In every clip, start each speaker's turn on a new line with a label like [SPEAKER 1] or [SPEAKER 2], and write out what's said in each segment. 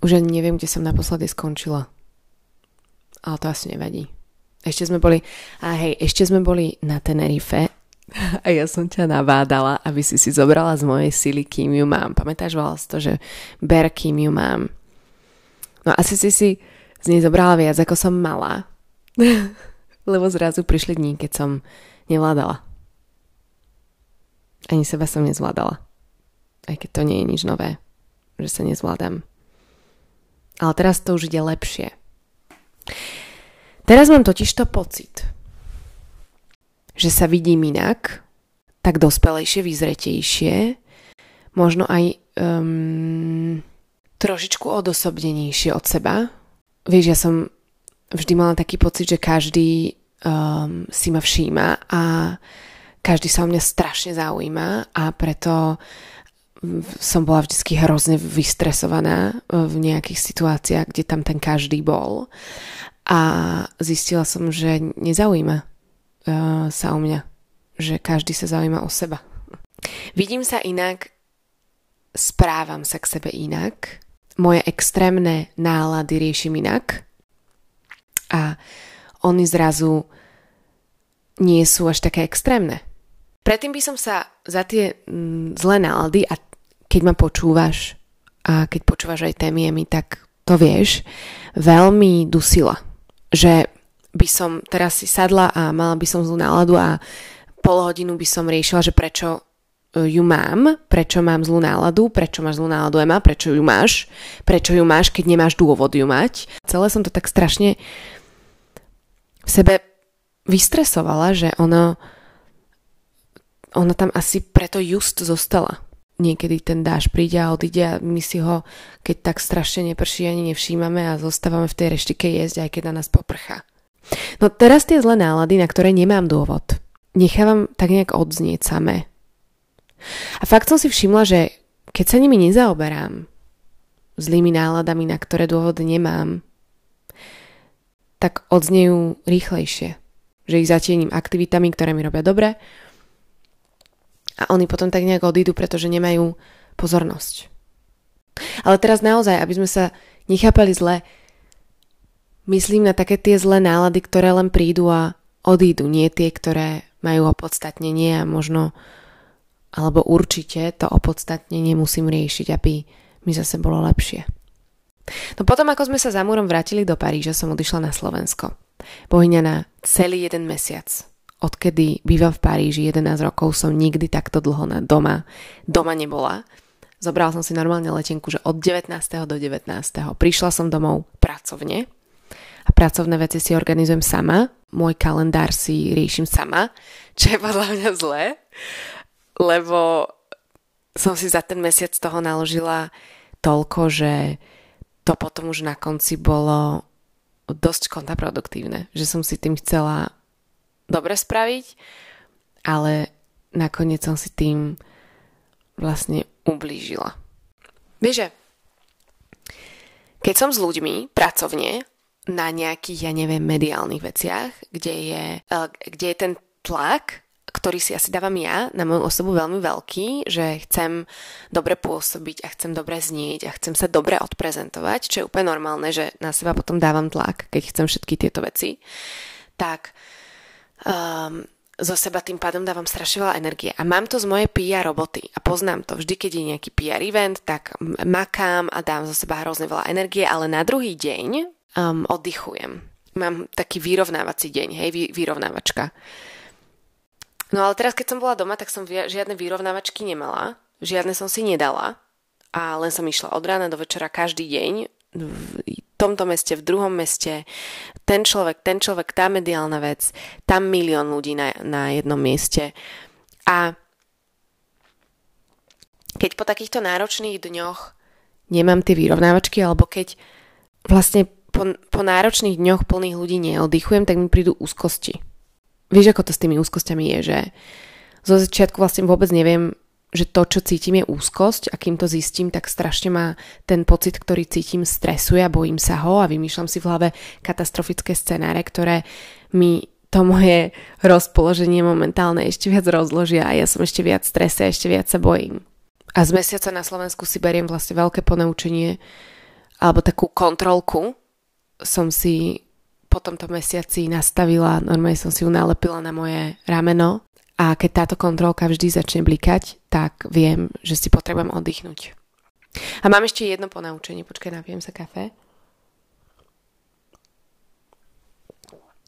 [SPEAKER 1] Už ani neviem, kde som naposledy skončila. Ale to asi nevadí. Ešte sme boli, a hej, ešte sme boli na Tenerife a ja som ťa navádala, aby si si zobrala z mojej sily, kým ju mám. Pamätáš, volala to, že ber, kým ju mám. No asi si si z nej zobrala viac, ako som mala. Lebo zrazu prišli dní, keď som nevládala. Ani seba som nezvládala. Aj keď to nie je nič nové, že sa nezvládam. Ale teraz to už ide lepšie. Teraz mám totiž to pocit, že sa vidím inak, tak dospelejšie, vyzretejšie, možno aj um, trošičku odosobnenejšie od seba. Vieš, ja som vždy mala taký pocit, že každý um, si ma všíma a každý sa o mňa strašne zaujíma a preto som bola vždy hrozne vystresovaná v nejakých situáciách, kde tam ten každý bol. A zistila som, že nezaujíma uh, sa o mňa. Že každý sa zaujíma o seba. Vidím sa inak, správam sa k sebe inak, moje extrémne nálady riešim inak a oni zrazu nie sú až také extrémne. Predtým by som sa za tie mm, zlé nálady a keď ma počúvaš a keď počúvaš aj témy mi, tak to vieš, veľmi dusila. Že by som teraz si sadla a mala by som zlú náladu a pol hodinu by som riešila, že prečo e, ju mám, prečo mám zlú náladu, prečo máš zlú náladu Ema, prečo ju máš, prečo ju máš, keď nemáš dôvod ju mať. Celé som to tak strašne v sebe vystresovala, že ono, ona tam asi preto just zostala. Niekedy ten dáž príde a odíde a my si ho, keď tak strašne neprší, ani nevšímame a zostávame v tej reštike jesť, aj keď na nás poprchá. No teraz tie zlé nálady, na ktoré nemám dôvod, nechávam tak nejak odznieť samé. A fakt som si všimla, že keď sa nimi nezaoberám, zlými náladami, na ktoré dôvod nemám, tak odznejú rýchlejšie. Že ich zatiením aktivitami, ktoré mi robia dobre a oni potom tak nejak odídu, pretože nemajú pozornosť. Ale teraz naozaj, aby sme sa nechápali zle, myslím na také tie zlé nálady, ktoré len prídu a odídu, nie tie, ktoré majú opodstatnenie a možno alebo určite to opodstatnenie musím riešiť, aby mi zase bolo lepšie. No potom, ako sme sa za múrom vrátili do Paríža, som odišla na Slovensko. Bohyňa na celý jeden mesiac. Odkedy bývam v Paríži 11 rokov, som nikdy takto dlho na doma, doma nebola. Zobrala som si normálne letenku, že od 19. do 19. Prišla som domov pracovne a pracovné veci si organizujem sama. Môj kalendár si riešim sama, čo je podľa mňa zlé, lebo som si za ten mesiac toho naložila toľko, že to potom už na konci bolo dosť kontraproduktívne, že som si tým chcela dobre spraviť, ale nakoniec som si tým vlastne ublížila. Vieš, že keď som s ľuďmi pracovne na nejakých, ja neviem, mediálnych veciach, kde je, eh, kde je ten tlak ktorý si asi dávam ja na moju osobu veľmi veľký, že chcem dobre pôsobiť a chcem dobre znieť a chcem sa dobre odprezentovať, čo je úplne normálne, že na seba potom dávam tlak, keď chcem všetky tieto veci, tak um, zo seba tým pádom dávam strašne veľa energie. A mám to z mojej PR roboty a poznám to. Vždy, keď je nejaký PR event, tak makám a dám zo seba hrozne veľa energie, ale na druhý deň um, oddychujem. Mám taký vyrovnávací deň, hej, vy, vyrovnávačka. No ale teraz, keď som bola doma, tak som žiadne vyrovnávačky nemala, žiadne som si nedala a len som išla od rána do večera každý deň v tomto meste, v druhom meste, ten človek, ten človek, tá mediálna vec, tam milión ľudí na, na jednom mieste. A keď po takýchto náročných dňoch nemám tie vyrovnávačky, alebo keď vlastne po, po náročných dňoch plných ľudí neoddychujem, tak mi prídu úzkosti vieš, ako to s tými úzkosťami je, že zo začiatku vlastne vôbec neviem, že to, čo cítim, je úzkosť a kým to zistím, tak strašne ma ten pocit, ktorý cítim, stresuje a bojím sa ho a vymýšľam si v hlave katastrofické scenáre, ktoré mi to moje rozpoloženie momentálne ešte viac rozložia a ja som ešte viac strese, ešte viac sa bojím. A z mesiaca na Slovensku si beriem vlastne veľké ponaučenie alebo takú kontrolku som si po tomto mesiaci nastavila, normálne som si ju nalepila na moje rameno a keď táto kontrolka vždy začne blikať, tak viem, že si potrebujem oddychnúť. A mám ešte jedno ponaučenie, počkaj, napijem sa kafe.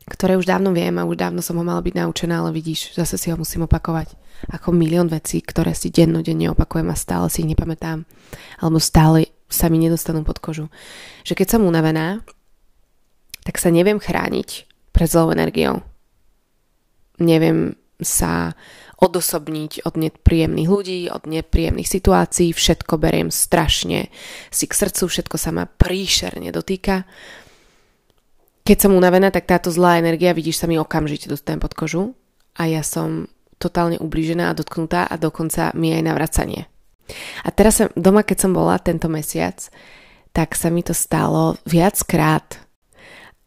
[SPEAKER 1] ktoré už dávno viem a už dávno som ho mala byť naučená, ale vidíš, zase si ho musím opakovať. Ako milión vecí, ktoré si dennodenne opakujem a stále si ich nepamätám. Alebo stále sa mi nedostanú pod kožu. Že keď som unavená, tak sa neviem chrániť pred zlou energiou. Neviem sa odosobniť od nepríjemných ľudí, od nepríjemných situácií, všetko beriem strašne si k srdcu, všetko sa ma príšerne dotýka. Keď som unavená, tak táto zlá energia, vidíš, sa mi okamžite dostane pod kožu a ja som totálne ublížená a dotknutá a dokonca mi aj navracanie. A teraz som, doma, keď som bola tento mesiac, tak sa mi to stalo viackrát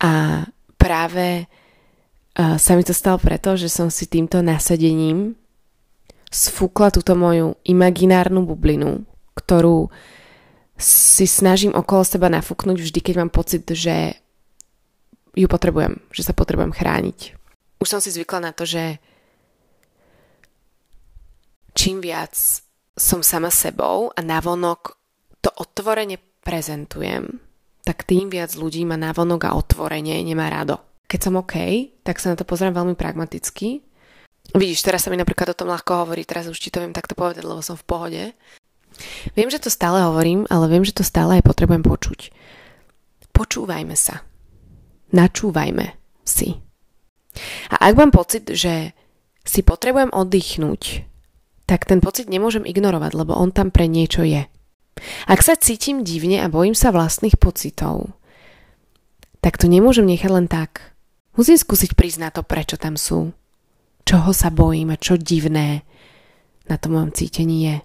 [SPEAKER 1] a práve uh, sa mi to stalo preto, že som si týmto nasadením sfúkla túto moju imaginárnu bublinu, ktorú si snažím okolo seba nafúknuť vždy, keď mám pocit, že ju potrebujem, že sa potrebujem chrániť. Už som si zvykla na to, že čím viac som sama sebou a navonok to otvorene prezentujem, tak tým viac ľudí ma navonok a otvorenie nemá rado. Keď som OK, tak sa na to pozriem veľmi pragmaticky. Vidíš, teraz sa mi napríklad o tom ľahko hovorí, teraz už ti to viem takto povedať, lebo som v pohode. Viem, že to stále hovorím, ale viem, že to stále aj potrebujem počuť. Počúvajme sa. Načúvajme si. A ak mám pocit, že si potrebujem oddychnúť, tak ten pocit nemôžem ignorovať, lebo on tam pre niečo je. Ak sa cítim divne a bojím sa vlastných pocitov, tak to nemôžem nechať len tak. Musím skúsiť priznať to, prečo tam sú. Čoho sa bojím a čo divné na tom mojom cítení je.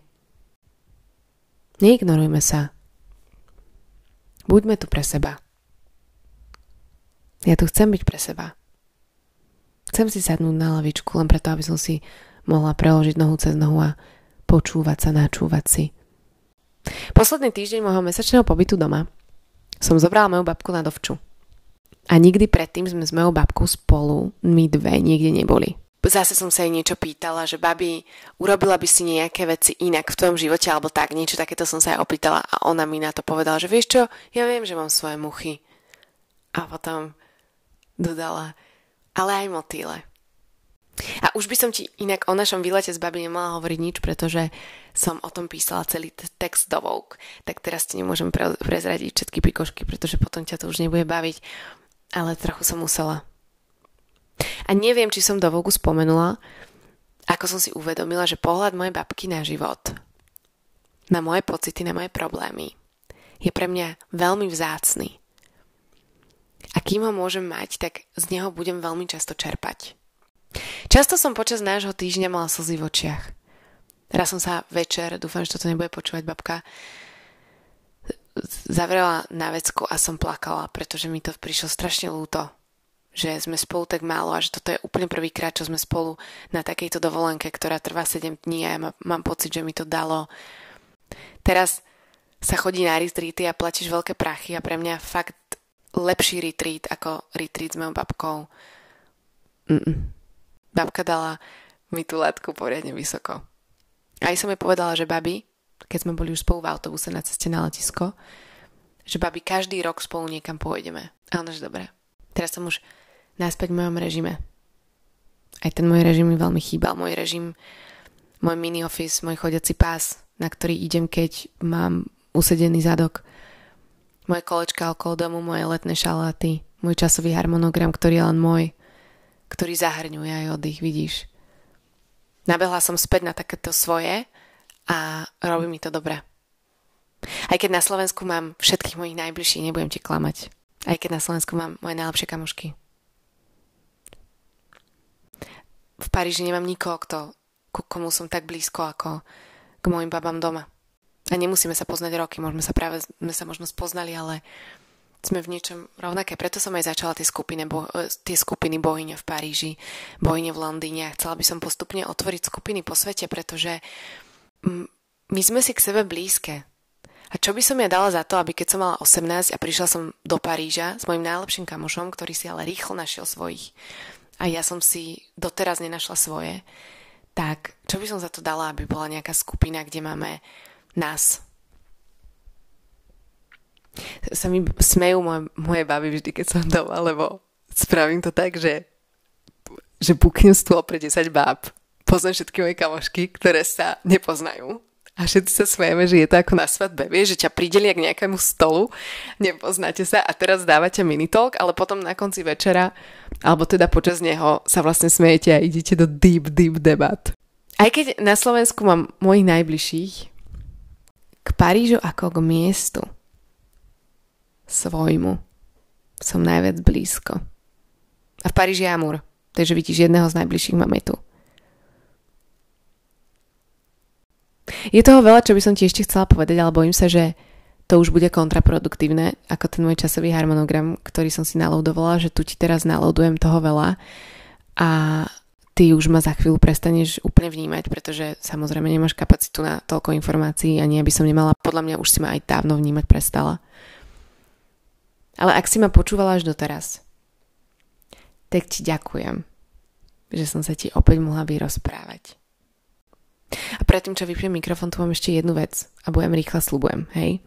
[SPEAKER 1] Neignorujme sa. Buďme tu pre seba. Ja tu chcem byť pre seba. Chcem si sadnúť na lavičku len preto, aby som si mohla preložiť nohu cez nohu a počúvať sa, načúvať si. Posledný týždeň môjho mesačného pobytu doma som zobrala moju babku na dovču. A nikdy predtým sme s mojou babkou spolu, my dve, niekde neboli. Zase som sa jej niečo pýtala, že babi, urobila by si nejaké veci inak v tvojom živote alebo tak, niečo takéto som sa jej opýtala a ona mi na to povedala, že vieš čo, ja viem, že mám svoje muchy. A potom dodala, ale aj motýle. A už by som ti inak o našom výlete s babi nemala hovoriť nič, pretože som o tom písala celý text do Vogue. Tak teraz ti nemôžem pre- prezradiť všetky pikošky, pretože potom ťa to už nebude baviť. Ale trochu som musela. A neviem, či som do Vogue spomenula, ako som si uvedomila, že pohľad mojej babky na život, na moje pocity, na moje problémy, je pre mňa veľmi vzácný. A kým ho môžem mať, tak z neho budem veľmi často čerpať. Často som počas nášho týždňa mala slzy v očiach. Raz som sa večer, dúfam, že toto nebude počúvať babka, zavrela na vecku a som plakala, pretože mi to prišlo strašne lúto, že sme spolu tak málo a že toto je úplne prvýkrát, čo sme spolu na takejto dovolenke, ktorá trvá 7 dní a ja mám pocit, že mi to dalo. Teraz sa chodí na retreaty a platíš veľké prachy a pre mňa fakt lepší retreat ako retreat s mojou babkou. Mm-mm babka dala mi tú látku poriadne vysoko. Aj som jej povedala, že babi, keď sme boli už spolu v autobuse na ceste na letisko, že babi každý rok spolu niekam pôjdeme. A ona, že dobre. Teraz som už naspäť v mojom režime. Aj ten môj režim mi veľmi chýbal. Môj režim, môj mini office, môj chodiaci pás, na ktorý idem, keď mám usedený zadok. Moje kolečka okolo domu, moje letné šaláty, môj časový harmonogram, ktorý je len môj ktorý zahrňuje aj oddych, vidíš. Nabehla som späť na takéto svoje a robí mi to dobre. Aj keď na Slovensku mám všetkých mojich najbližších, nebudem ti klamať. Aj keď na Slovensku mám moje najlepšie kamošky. V Paríži nemám nikoho, kto, ku komu som tak blízko ako k mojim babám doma. A nemusíme sa poznať roky, môžeme sa práve, sme sa možno spoznali, ale sme v niečom rovnaké. Preto som aj začala tie skupiny, bo, e, tie skupiny bohyne v Paríži, bohyne v Londýne chcela by som postupne otvoriť skupiny po svete, pretože my sme si k sebe blízke. A čo by som ja dala za to, aby keď som mala 18 a prišla som do Paríža s mojim najlepším kamošom, ktorý si ale rýchlo našiel svojich a ja som si doteraz nenašla svoje, tak čo by som za to dala, aby bola nejaká skupina, kde máme nás. Sa mi smejú moje, moje baby vždy, keď som doma, lebo spravím to tak, že, že puknem stôl pre 10 báb. Poznám všetky moje kamošky, ktoré sa nepoznajú a všetci sa smejeme, že je to ako na svadbe. Vieš, že ťa pridelia k nejakému stolu, nepoznáte sa a teraz dávate mini-talk, ale potom na konci večera, alebo teda počas neho sa vlastne smejete a idete do deep, deep debat. Aj keď na Slovensku mám mojich najbližších, k Parížu ako k miestu svojmu som najviac blízko. A v Paríži je Amur, takže vidíš, jedného z najbližších máme tu. Je toho veľa, čo by som ti ešte chcela povedať, ale bojím sa, že to už bude kontraproduktívne, ako ten môj časový harmonogram, ktorý som si naloadovala, že tu ti teraz naloadujem toho veľa a ty už ma za chvíľu prestaneš úplne vnímať, pretože samozrejme nemáš kapacitu na toľko informácií, ani aby som nemala, podľa mňa už si ma aj dávno vnímať prestala. Ale ak si ma počúvala až doteraz, tak ti ďakujem, že som sa ti opäť mohla vyrozprávať. A predtým, čo vypnem mikrofón, tu mám ešte jednu vec a budem rýchla, slubujem, hej.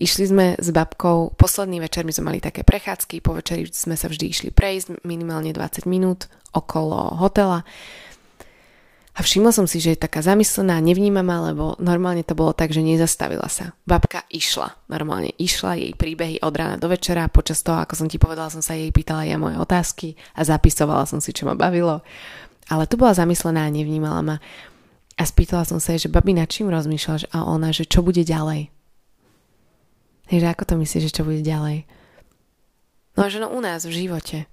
[SPEAKER 1] Išli sme s babkou, posledný večer my sme mali také prechádzky, po večeri sme sa vždy išli prejsť minimálne 20 minút okolo hotela. A všimla som si, že je taká zamyslená, nevníma ma, lebo normálne to bolo tak, že nezastavila sa. Babka išla, normálne išla, jej príbehy od rána do večera, počas toho, ako som ti povedala, som sa jej pýtala ja moje otázky a zapisovala som si, čo ma bavilo. Ale tu bola zamyslená a nevnímala ma. A spýtala som sa že babi, nad čím rozmýšľaš? A ona, že čo bude ďalej? Hej, ako to myslíš, že čo bude ďalej? No, že no u nás v živote.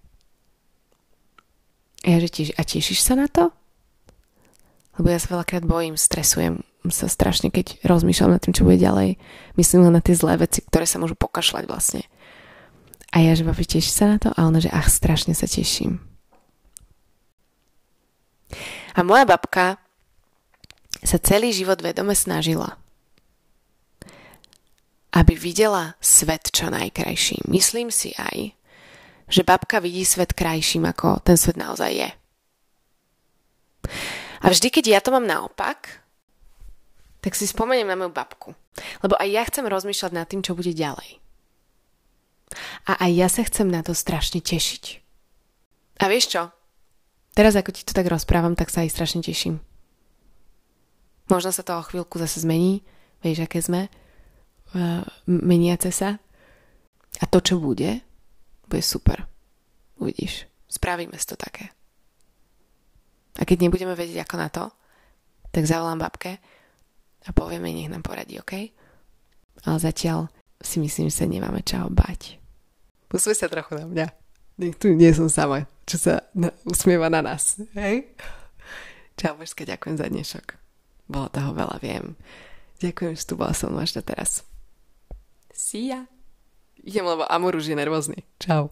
[SPEAKER 1] Ja, že tiež, a tešíš sa na to? Lebo ja sa veľakrát bojím, stresujem sa strašne, keď rozmýšľam nad tým, čo bude ďalej. Myslím len na tie zlé veci, ktoré sa môžu pokašľať vlastne. A ja, že babi, tešíš sa na to? A ona, že ach, strašne sa teším. A moja babka sa celý život vedome snažila, aby videla svet čo najkrajší. Myslím si aj, že babka vidí svet krajším, ako ten svet naozaj je. A vždy, keď ja to mám naopak, tak si spomeniem na moju babku. Lebo aj ja chcem rozmýšľať nad tým, čo bude ďalej. A aj ja sa chcem na to strašne tešiť. A vieš čo? Teraz ako ti to tak rozprávam, tak sa aj strašne teším. Možno sa to o chvíľku zase zmení, vieš, aké sme, uh, meniace sa. A to, čo bude, bude super. Uvidíš. Spravíme si to také. A keď nebudeme vedieť ako na to, tak zavolám babke a povieme, nech nám poradí, OK? Ale zatiaľ si myslím, že sa nemáme čaho bať. Posúvaj sa trochu na mňa. Tu nie som sama, čo sa na, usmieva na nás. Hej? Čau, Božska, ďakujem za dnešok. Bolo toho veľa, viem. Ďakujem, že tu bola som až teraz. See ya. Idem, lebo Amor už je nervózny. Čau.